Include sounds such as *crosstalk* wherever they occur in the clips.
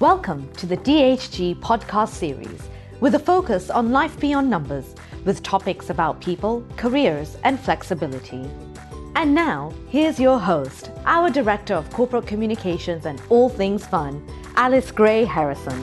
Welcome to the DHG podcast series with a focus on life beyond numbers with topics about people, careers, and flexibility. And now, here's your host, our Director of Corporate Communications and All Things Fun, Alice Gray Harrison.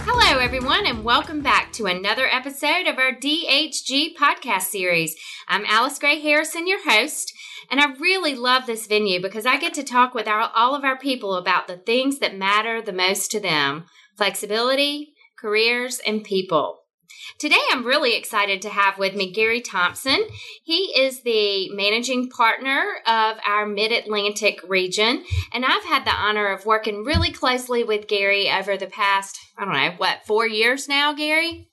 Hello, everyone, and welcome back to another episode of our DHG podcast series. I'm Alice Gray Harrison, your host, and I really love this venue because I get to talk with our, all of our people about the things that matter the most to them flexibility, careers, and people. Today, I'm really excited to have with me Gary Thomson. He is the managing partner of our Mid Atlantic region, and I've had the honor of working really closely with Gary over the past, I don't know, what, four years now, Gary?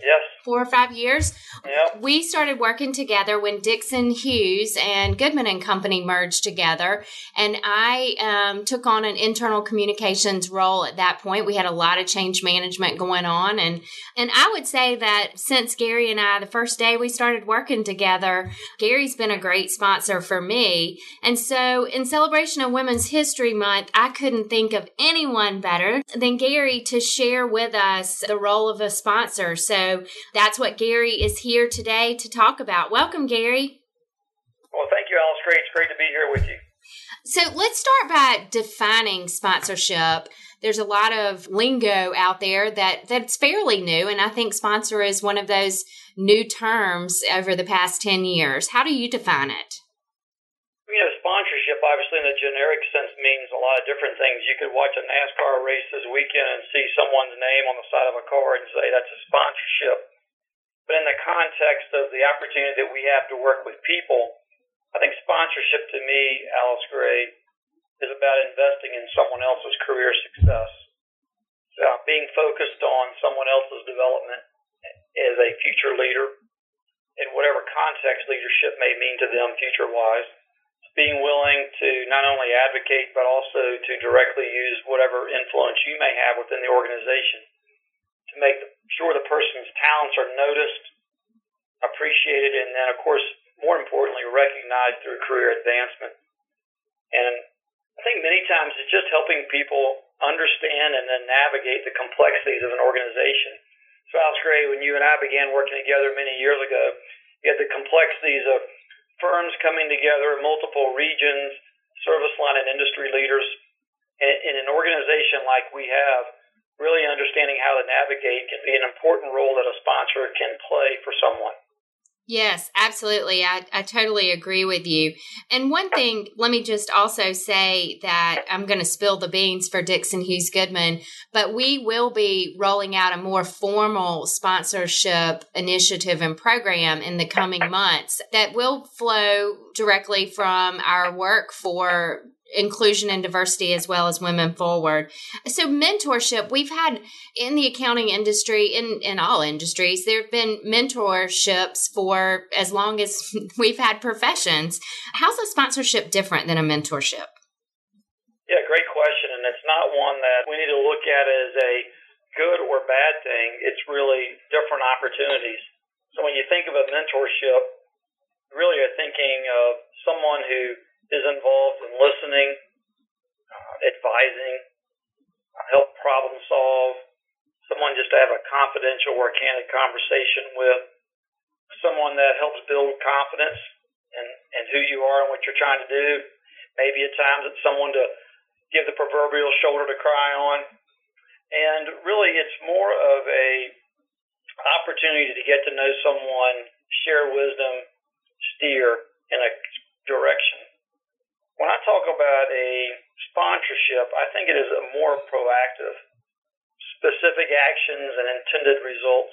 Yes. Four or five years. Yep. We started working together when Dixon Hughes and Goodman and Company merged together, and I um, took on an internal communications role at that point. We had a lot of change management going on, and and I would say that since Gary and I, the first day we started working together, Gary's been a great sponsor for me. And so, in celebration of Women's History Month, I couldn't think of anyone better than Gary to share with us the role of a sponsor. So that's what Gary is here today to talk about. Welcome, Gary. Well, thank you, Alice. Great. It's great to be here with you. So let's start by defining sponsorship. There's a lot of lingo out there that that's fairly new, and I think sponsor is one of those new terms over the past ten years. How do you define it? You know, sponsorship, obviously, in the generic sense, means a lot of different things. You could watch a NASCAR race this weekend and see someone's name on the side of a car and say that's a sponsorship. But in the context of the opportunity that we have to work with people, I think sponsorship to me, Alice Gray, is about investing in someone else's career success. So being focused on someone else's development as a future leader in whatever context leadership may mean to them future wise being willing to not only advocate but also to directly use whatever influence you may have within the organization to make sure the person's talents are noticed, appreciated, and then, of course, more importantly, recognized through career advancement. And I think many times it's just helping people understand and then navigate the complexities of an organization. So, Alice Gray, when you and I began working together many years ago, you had the complexities of firms coming together, multiple regions, service line and industry leaders, in an organization like we have, really understanding how to navigate can be an important role that a sponsor can play for someone. Yes, absolutely. I, I totally agree with you. And one thing, let me just also say that I'm going to spill the beans for Dixon Hughes Goodman, but we will be rolling out a more formal sponsorship initiative and program in the coming months that will flow directly from our work for inclusion and diversity as well as women forward. So mentorship, we've had in the accounting industry, in, in all industries, there have been mentorships for as long as *laughs* we've had professions. How's a sponsorship different than a mentorship? Yeah, great question. And it's not one that we need to look at as a good or bad thing. It's really different opportunities. So when you think of a mentorship, really are thinking of someone who is involved in listening, uh, advising, uh, help problem solve, someone just to have a confidential or candid conversation with, someone that helps build confidence in, in who you are and what you're trying to do. Maybe at times it's someone to give the proverbial shoulder to cry on. And really, it's more of a opportunity to get to know someone, share wisdom, steer in a direction when I talk about a sponsorship, I think it is a more proactive, specific actions and intended results.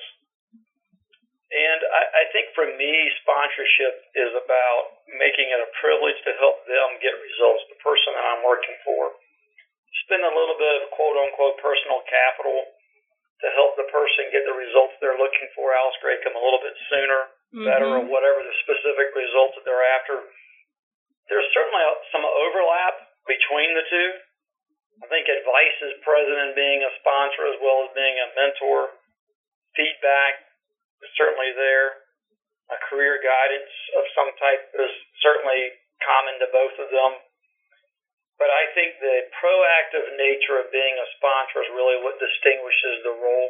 And I, I think for me, sponsorship is about making it a privilege to help them get results, the person that I'm working for. Spend a little bit of quote unquote personal capital to help the person get the results they're looking for. Alice Gray come a little bit sooner, mm-hmm. better, or whatever the specific results that they're after there's certainly some overlap between the two. I think advice is present in being a sponsor as well as being a mentor. Feedback is certainly there. A career guidance of some type is certainly common to both of them. But I think the proactive nature of being a sponsor is really what distinguishes the role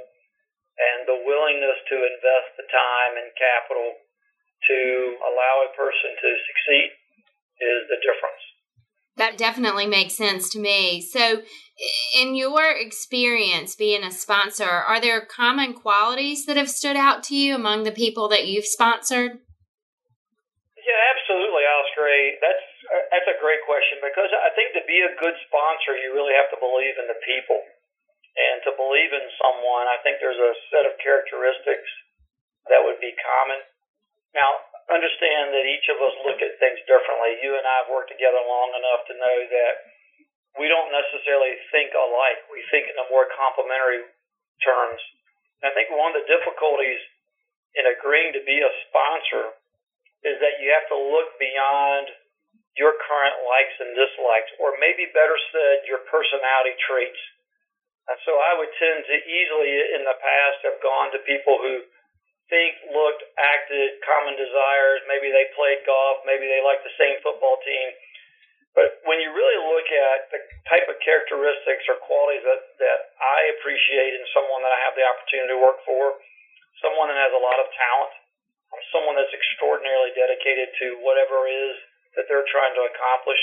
and the willingness to invest the time and capital to allow a person to succeed is the difference. That definitely makes sense to me. So, in your experience being a sponsor, are there common qualities that have stood out to you among the people that you've sponsored? Yeah, absolutely, Oscar. That's that's a great question because I think to be a good sponsor, you really have to believe in the people, and to believe in someone, I think there's a set of characteristics that would be common. Now, understand that each of us look at things differently. You and I have worked together long enough to know that we don't necessarily think alike. We think in a more complementary terms. And I think one of the difficulties in agreeing to be a sponsor is that you have to look beyond your current likes and dislikes, or maybe better said, your personality traits. And so I would tend to easily in the past have gone to people who think, looked, acted, common desires. Maybe they played golf. Maybe they like the same football team. But when you really look at the type of characteristics or qualities that, that I appreciate in someone that I have the opportunity to work for, someone that has a lot of talent, um, someone that's extraordinarily dedicated to whatever it is that they're trying to accomplish.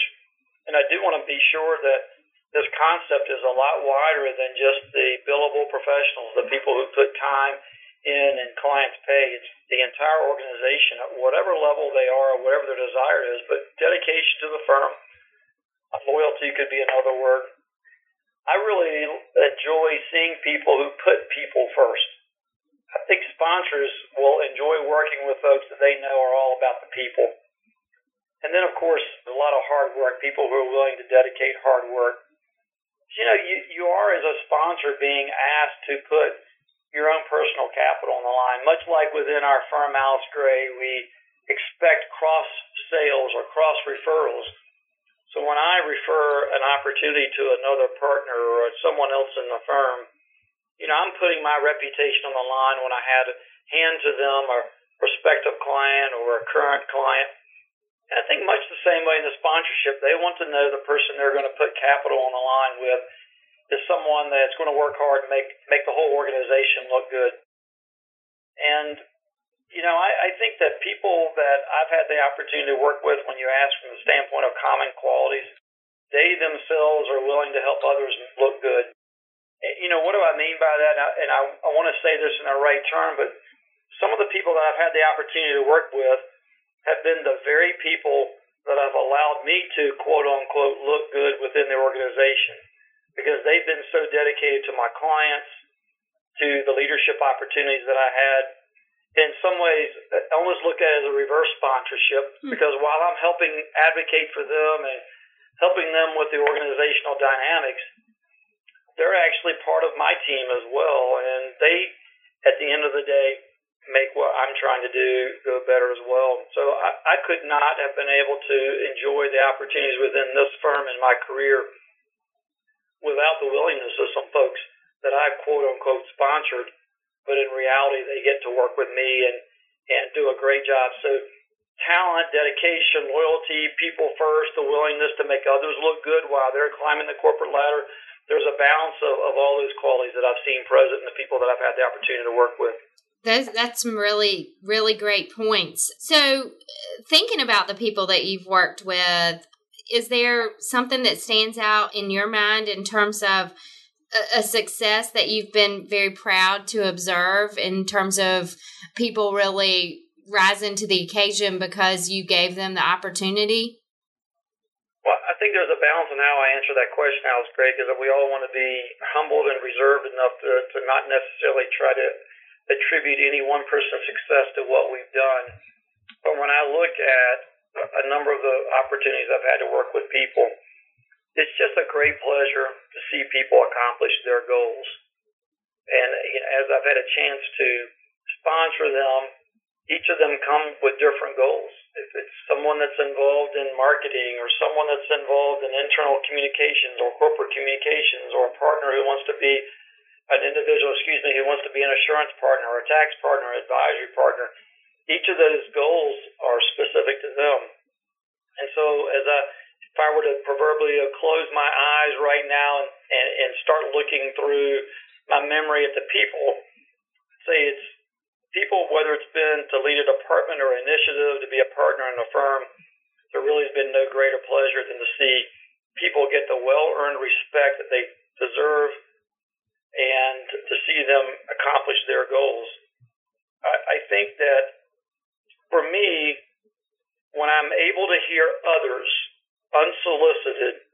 And I do want to be sure that this concept is a lot wider than just the billable professionals, the people who put time in and clients pay. It's the entire organization at whatever level they are, whatever their desire is, but dedication to the firm. Loyalty could be another word. I really enjoy seeing people who put people first. I think sponsors will enjoy working with folks that they know are all about the people. And then, of course, a lot of hard work, people who are willing to dedicate hard work. You know, you, you are, as a sponsor, being asked to put your own personal capital on the line. Much like within our firm, Alice Gray, we expect cross sales or cross referrals. So when I refer an opportunity to another partner or someone else in the firm, you know, I'm putting my reputation on the line when I had hand to them a prospective client or a current client. And I think much the same way in the sponsorship, they want to know the person they're going to put capital on the line with is someone that's going to work hard and make make the whole organization look good. And you know, I, I think that people that I've had the opportunity to work with, when you ask from the standpoint of common qualities, they themselves are willing to help others look good. You know, what do I mean by that? And I, I want to say this in the right term, but some of the people that I've had the opportunity to work with have been the very people that have allowed me to quote unquote look good within their organization because they've been so dedicated to my clients, to the leadership opportunities that I had. In some ways, I almost look at it as a reverse sponsorship mm-hmm. because while I'm helping advocate for them and helping them with the organizational dynamics, they're actually part of my team as well. And they, at the end of the day, make what I'm trying to do go better as well. So I, I could not have been able to enjoy the opportunities within this firm in my career without the willingness of some folks that I've quote unquote sponsored, but in reality they get to work with me and and do a great job. So talent, dedication, loyalty, people first, the willingness to make others look good while they're climbing the corporate ladder. There's a balance of, of all those qualities that I've seen present in the people that I've had the opportunity to work with. That's some really, really great points. So, thinking about the people that you've worked with, is there something that stands out in your mind in terms of a, a, success that you've been very proud to observe in terms of people really rising to the occasion because you gave them the opportunity? Well, I think there's a balance in how I answer that question, Alice Gray, because we all want to be humbled and reserved enough to, to not necessarily try to attribute any one person's success to what we've done. But when I look at a number of the opportunities I've had to work with people, it's just a great pleasure to see people accomplish their goals. And as I've had a chance to sponsor them, each of them come with different goals. If it's someone that's involved in marketing or someone that's involved in internal communications or corporate communications or a partner who wants to be an individual, excuse me, who wants to be an assurance partner or a tax partner, or advisory partner, each of those goals are specific to them. And so as I if I were to proverbially close my eyes right now and, and, and start looking through my memory at the people, say it's people, whether it's been to lead a department or initiative, to be a partner in a firm, there really has been no greater pleasure than to see people get the well earned respect that they deserve and to see them accomplish their goals. I, I think that for me, when I'm able to hear others unsolicited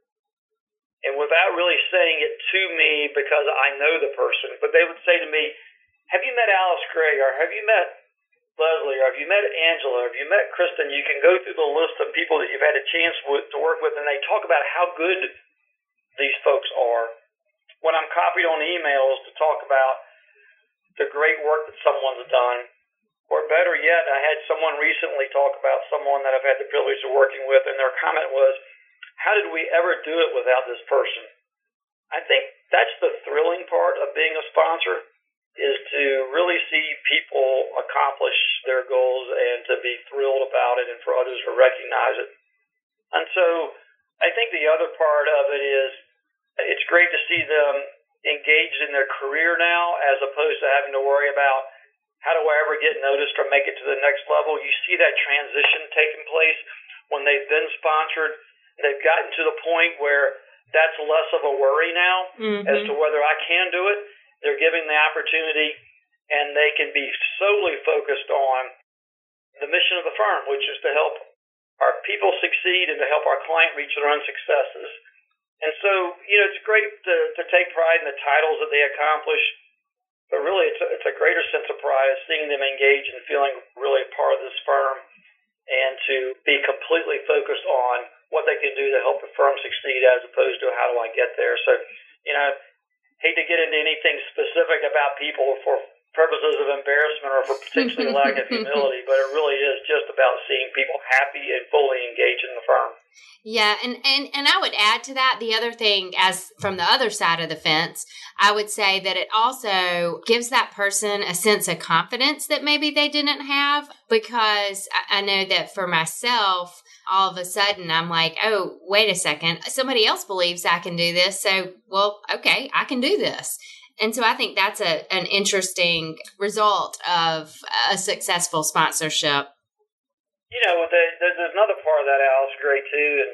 and without really saying it to me because I know the person, but they would say to me, Have you met Alice Gray or have you met Leslie or have you met Angela? Or have you met Kristen? You can go through the list of people that you've had a chance with, to work with, and they talk about how good these folks are. When I'm copied on emails to talk about the great work that someone's done, or better yet, I had someone recently talk about someone that I've had the privilege of working with, and their comment was, How did we ever do it without this person? I think that's the thrilling part of being a sponsor is to really see people accomplish their goals and to be thrilled about it and for others to recognize it. And so I think the other part of it is it's great to see them engaged in their career now as opposed to having to worry about how do I ever get noticed or make it to the next level? You see that transition taking place when they've been sponsored. They've gotten to the point where that's less of a worry now mm-hmm. as to whether I can do it. They're giving the opportunity and they can be solely focused on the mission of the firm, which is to help our people succeed and to help our client reach their own successes. And so, you know, it's great to, to take pride in the titles that they accomplish but really it's a, it's a greater sense of pride seeing them engage and feeling really part of this firm and to be completely focused on what they can do to help the firm succeed as opposed to how do I get there. So, you know, hate to get into anything specific about people for purposes of embarrassment or for potentially lack of humility, but it really is just about seeing people happy and fully engaged in the firm. Yeah, and, and and I would add to that the other thing as from the other side of the fence, I would say that it also gives that person a sense of confidence that maybe they didn't have because I know that for myself, all of a sudden I'm like, oh, wait a second, somebody else believes I can do this, so well, okay, I can do this. And so I think that's a, an interesting result of a successful sponsorship. You know, there's another part of that, Alice Gray, too. And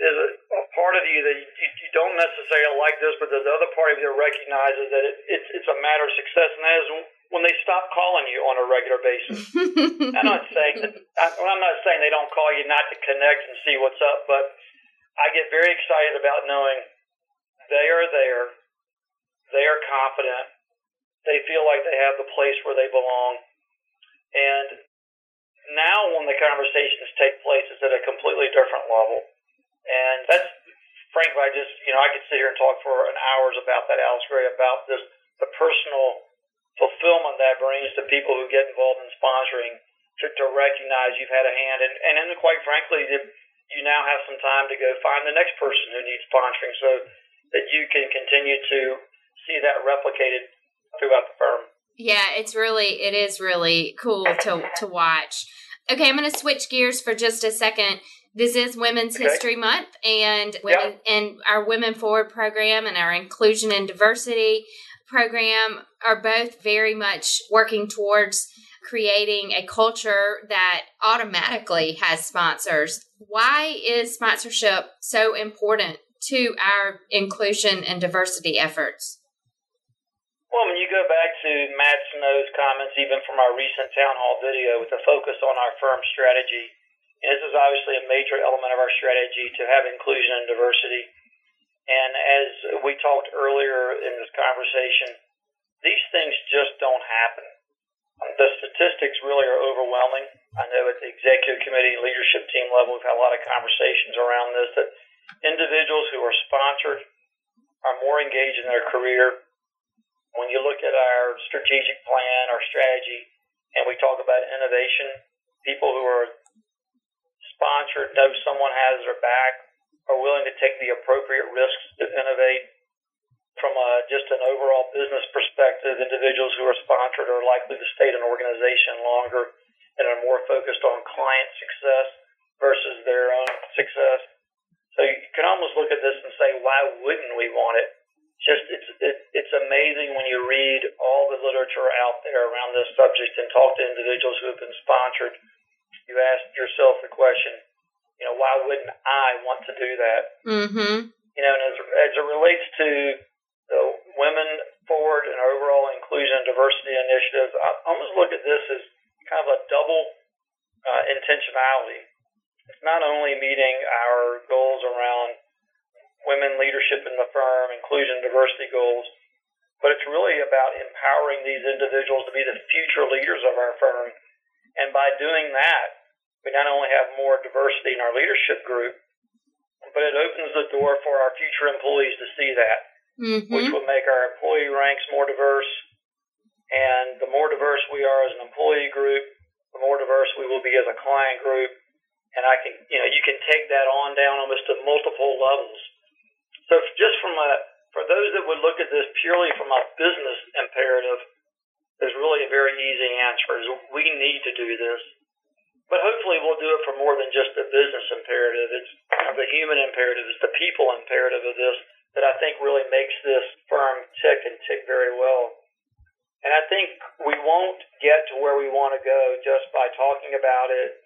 there's a, a part of you that you, you, don't necessarily like this, but there's the other part of you that recognizes that it, it's, it's a matter of success, and that is when they stop calling you on a regular basis. *laughs* I'm not saying that I'm not saying they don't call you not to connect and see what's up, but I get very excited about knowing they are there they are confident. They feel like they have the place where they belong. And now, when the conversations take place, it's at a completely different level. And that's, frankly, I just, you know, I could sit here and talk for an hours about that, Alice Gray, about this, the personal fulfillment that brings to people who get involved in sponsoring to, to recognize you've had a hand. And, and then, quite frankly, you now have some time to go find the next person who needs sponsoring so that you can continue to see that replicated throughout the firm. Yeah, it's really it is really cool to to watch. Okay, I'm going to switch gears for just a second. This is Women's okay. History Month, and women and our Women Forward program and our Inclusion and Diversity program are both very much working towards creating a culture that automatically has sponsors. Why is sponsorship so important to our inclusion and diversity efforts? Well, when you go back to Matt Snow's comments, even from our recent town hall video, with a focus on our firm strategy, and this is obviously a major element of our strategy to have inclusion and diversity. And as we talked earlier in this conversation, these things just don't happen. The statistics really are overwhelming. I know at the executive committee leadership team level, we've had a lot of conversations around this that individuals who are sponsored are more engaged in their career when you look at our strategic plan, our strategy, and we talk about innovation, people who are sponsored know someone has their back, are willing to take the appropriate risks to innovate. From a, just an overall business perspective, individuals who are sponsored are likely to stay in an organization longer and are more focused on client success versus their own success. So you can almost look at this and say, why wouldn't we want it? Just it's it, it's amazing when you read all the literature out there around this subject and talk to individuals who have been sponsored. You ask yourself the question, you know, why wouldn't I want to do that? Mm-hmm. You know, and as, as it relates to the women forward and overall inclusion and diversity initiatives, I almost look at this as kind of a double uh, intentionality. It's not only meeting our goals around women leadership in the firm, inclusion, diversity goals, but it's really about empowering these individuals to be the future leaders of our firm. And by doing that, we not only have more diversity in our leadership group, but it opens the door for our future employees to see that, mm-hmm. which will make our employee ranks more diverse. And the more diverse we are as an employee group, the more diverse we will be as a client group. And I can, you know, you can take that on down almost to multiple levels. So just from a, for those that would look at this purely from a business imperative, there's really a very easy answer is we need to do this. But hopefully we'll do it for more than just the business imperative. It's the human imperative, it's the people imperative of this that I think really makes this firm tick and tick very well. And I think we won't get to where we want to go just by talking about it,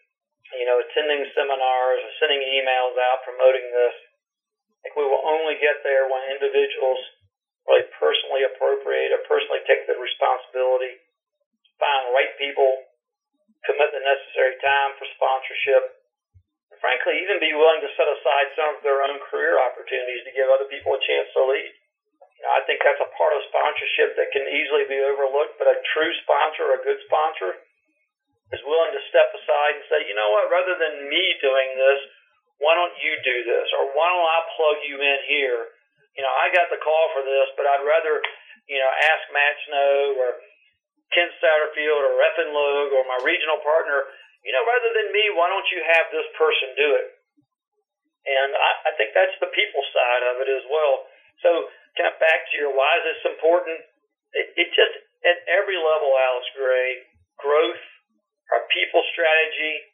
you know, attending seminars or sending emails out promoting this. Think we will only get there when individuals really personally appropriate or personally take the responsibility, find the right people, commit the necessary time for sponsorship, and frankly, even be willing to set aside some of their own career opportunities to give other people a chance to lead. I think that's a part of sponsorship that can easily be overlooked, but a true sponsor, a good sponsor, is willing to step aside and say, you know what, rather than me doing this, why don't you do this? Or why don't I plug you in here? You know, I got the call for this, but I'd rather, you know, ask Matt Snow or Ken Satterfield or Effin Logue or my regional partner, you know, rather than me, why don't you have this person do it? And I, I think that's the people side of it as well. So kind of back to your why is this important? It, it just at every level, Alice Gray, growth, our people strategy,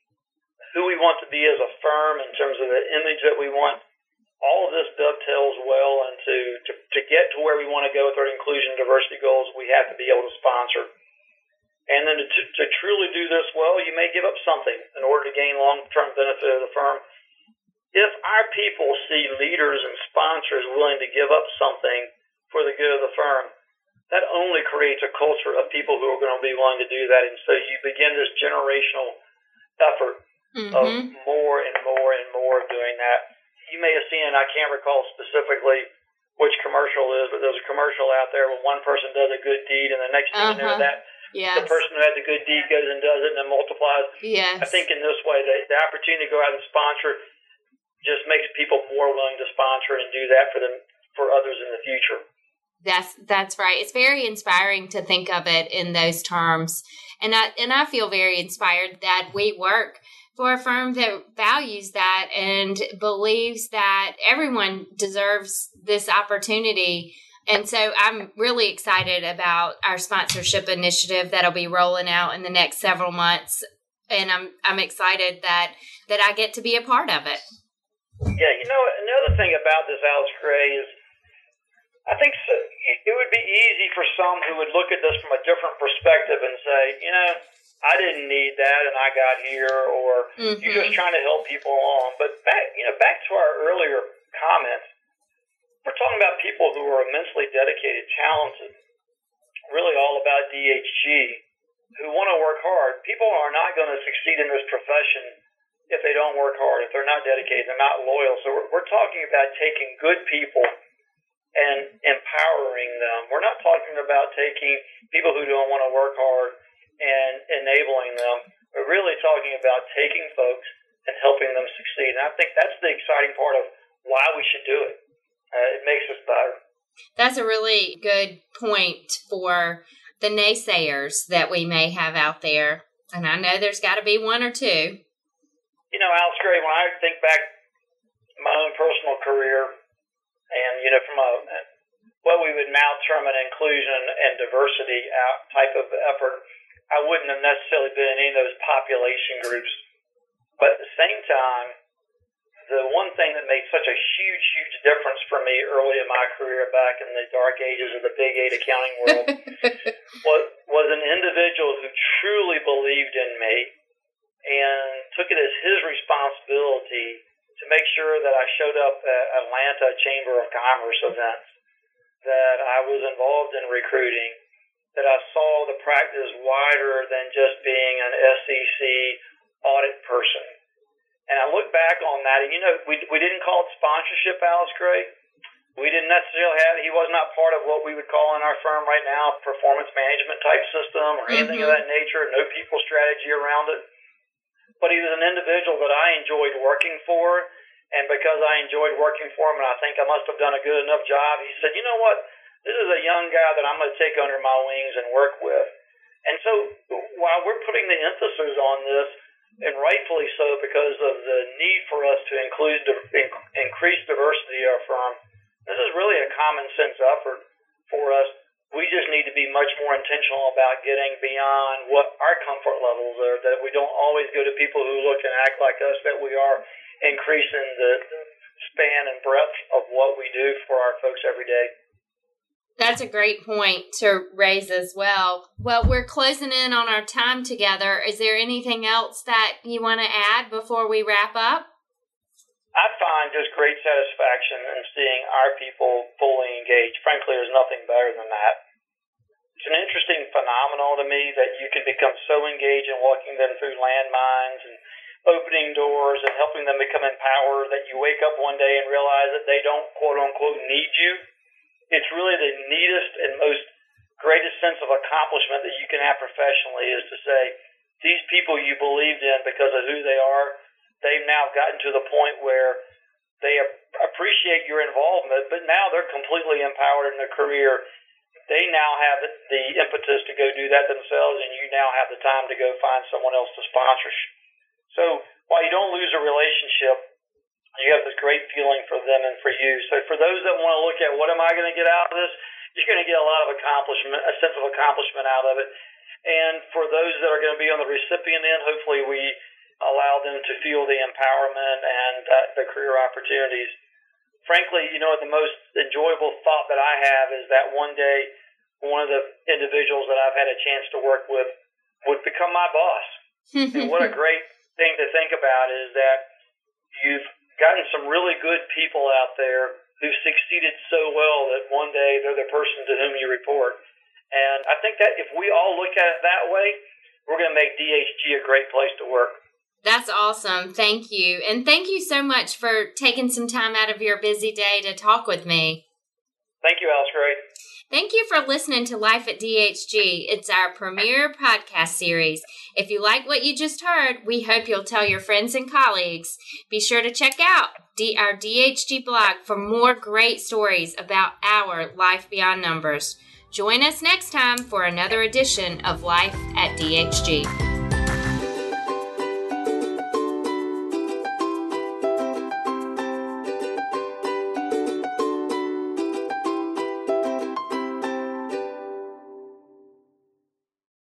who we want to be as a firm in terms of the image that we want. All of this dovetails well into to, to get to where we want to go with our inclusion and diversity goals. We have to be able to sponsor. And then to, to truly do this well, you may give up something in order to gain long term benefit of the firm if our people see leaders and sponsors willing to give up something for the good of the firm, that only creates a culture of people who are going to be willing to do that. And so you begin this generational effort mm-hmm. of more and more and more of doing that. You may have seen, I can't recall specifically which commercial it is, but there's a commercial out there where one person does a good deed, and the next thing uh-huh. you know, that yes. the person who has a good deed goes and does it and then multiplies. Yes. I think in this way, the, the opportunity to go out and sponsor just makes people more willing to sponsor and do that for them for others in the future. That's that's right. It's very inspiring to think of it in those terms, and I and I feel very inspired that we work for a firm that values that and believes that everyone deserves this opportunity. And so I'm really excited about our sponsorship initiative that'll be rolling out in the next several months, and I'm I'm excited that that I get to be a part of it. Yeah, you know, another thing about this Alice Gray is I think so, it would be easy for some who would look at this from a different perspective and say, you know, I didn't need that and I got here, or mm-hmm. you're just trying to help people along. But back, you know, back to our earlier comments, we're talking about people who are immensely dedicated, talented, really all about DHG, who want to work hard. People are not going to succeed in this profession if they don't work hard, if they're not dedicated, they're not loyal. So we're, we're talking about taking good people and empowering them. We're not talking about taking people who don't want to work hard and enabling them. We're really talking about taking folks and helping them succeed. And I think that's the exciting part of why we should do it. Uh, it makes us better. That's a really good point for the naysayers that we may have out there. And I know there's got to be one or two you know, Alice Gray, when I think back my own personal career, and you know, from a what we would now term an inclusion and diversity uh, type of effort, I wouldn't have necessarily been in any of those population groups. But at the same time, the one thing that made such a huge, huge difference for me early in my career back in the dark ages of the Big Eight accounting world *laughs* was, was an individual who truly believed in me and took it as his responsibility to make sure that I showed up at Atlanta Chamber of Commerce events, that I was involved in recruiting, that I saw the practice wider than just being an SEC audit person. And I look back on that, and you know, we, we didn't call it sponsorship, Alice Gray. We didn't necessarily have, he was not part of what we would call in our firm right now performance management type system or anything mm-hmm. of that nature, no people strategy around it but he was an individual that I enjoyed working for. And because I enjoyed working for him, and I think I must have done a good enough job, he said, "You know what? This is a young guy that I'm going to take under my wings and work with." And so, while we're putting the emphasis on this, and rightfully so, because of the need for us to include increase diversity in our firm, this is really a common sense effort for us we just need to be much more intentional about getting beyond what our comfort levels are, that we don't always go to people who look and act like us, that we are increasing the span and breadth of what we do for our folks every day. That's a great point to raise as well. Well, we're closing in on our time together. Is there anything else that you want to add before we wrap up? I find just great satisfaction in seeing our people fully engaged. Frankly, there's nothing better than that. It's an interesting phenomenon to me that you can become so engaged in walking them through landmines and opening doors and helping them become empowered that you wake up one day and realize that they don't quote unquote need you. It's really the neatest and most greatest sense of accomplishment that you can have professionally is to say, these people you believed in because of who they are they've now gotten to the point where they appreciate your involvement, but now they're completely empowered in their career. They now have the impetus to go do that themselves, and you now have the time to go find someone else to sponsor. So while you don't lose a relationship, you have this great feeling for them and for you. So for those that want to look at what am I going to get out of this, you're going to get a lot of accomplishment, a sense of accomplishment out of it. And for those that are going to be on the recipient end, hopefully we allow them to feel the empowerment and uh, the career opportunities. Frankly, you know, the most enjoyable thought that I have is that one day one of the individuals that I've had a chance to work with would become my boss. *laughs* and what a great thing to think about is that you've gotten some really good people out there who've succeeded so well that one day they're the person to whom you report. And I think that if we all look at it that way, we're going to make DHG a great place to work. That's awesome. Thank you. And thank you so much for taking some time out of your busy day to talk with me. Thank you, Alice Gray. Thank you for listening to Life at DHG. It's our premier podcast series. If you like what you just heard, we hope you'll tell your friends and colleagues. Be sure to check out our DHG blog for more great stories about our life beyond numbers. Join us next time for another edition of Life at DHG.